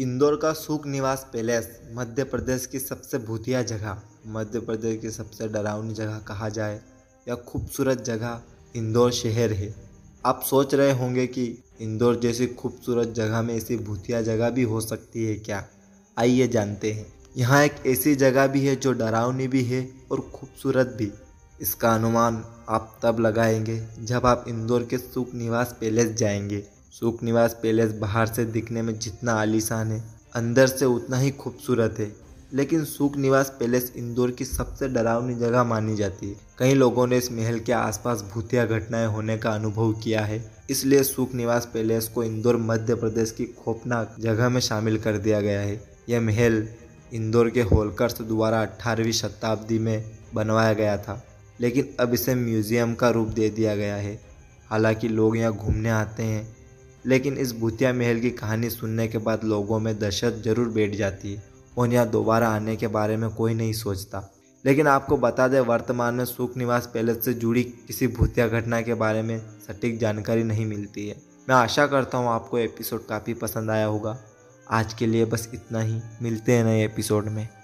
इंदौर का सुख निवास पैलेस मध्य प्रदेश की सबसे भूतिया जगह, मध्य प्रदेश की सबसे डरावनी जगह कहा जाए या खूबसूरत जगह इंदौर शहर है। आप सोच रहे होंगे कि इंदौर जैसी खूबसूरत जगह में ऐसी भूतिया जगह भी हो सकती है क्या? आइए जानते हैं। यहाँ एक ऐसी जगह भी है जो डरावनी भी है और खूबसूरत भी। इसका अनुमान आप तब लगाएँगे जब आप इंदौर के सुख निवास पैलेस जाएँगे। सुख निवास पैलेस बाहर से दिखने में जितना आलीशान है, अंदर से उतना ही खूबसूरत है। लेकिन सुख निवास पैलेस इंदौर की सबसे डरावनी जगह मानी जाती है। कई लोगों ने इस महल के आसपास भूतिया घटनाएँ होने का अनुभव किया है। इसलिए सुख निवास पैलेस को इंदौर मध्य प्रदेश की खोपनाक जगह में शामिल कर दिया गया है। यह महल इंदौर के होलकर्स द्वारा अठारहवीं शताब्दी में बनवाया गया था, लेकिन अब इसे म्यूज़ियम का रूप दे दिया गया है। हालाँकि लोग यहाँ घूमने आते हैं लेकिन इस भूतिया महल की कहानी सुनने के बाद लोगों में दहशत ज़रूर बैठ जाती है और यहाँ दोबारा आने के बारे में कोई नहीं सोचता। लेकिन आपको बता दें, वर्तमान में सुख निवास पैलेस से जुड़ी किसी भूतिया घटना के बारे में सटीक जानकारी नहीं मिलती है। मैं आशा करता हूँ आपको एपिसोड काफ़ी पसंद आया होगा। आज के लिए बस इतना ही। मिलते हैं नए एपिसोड में।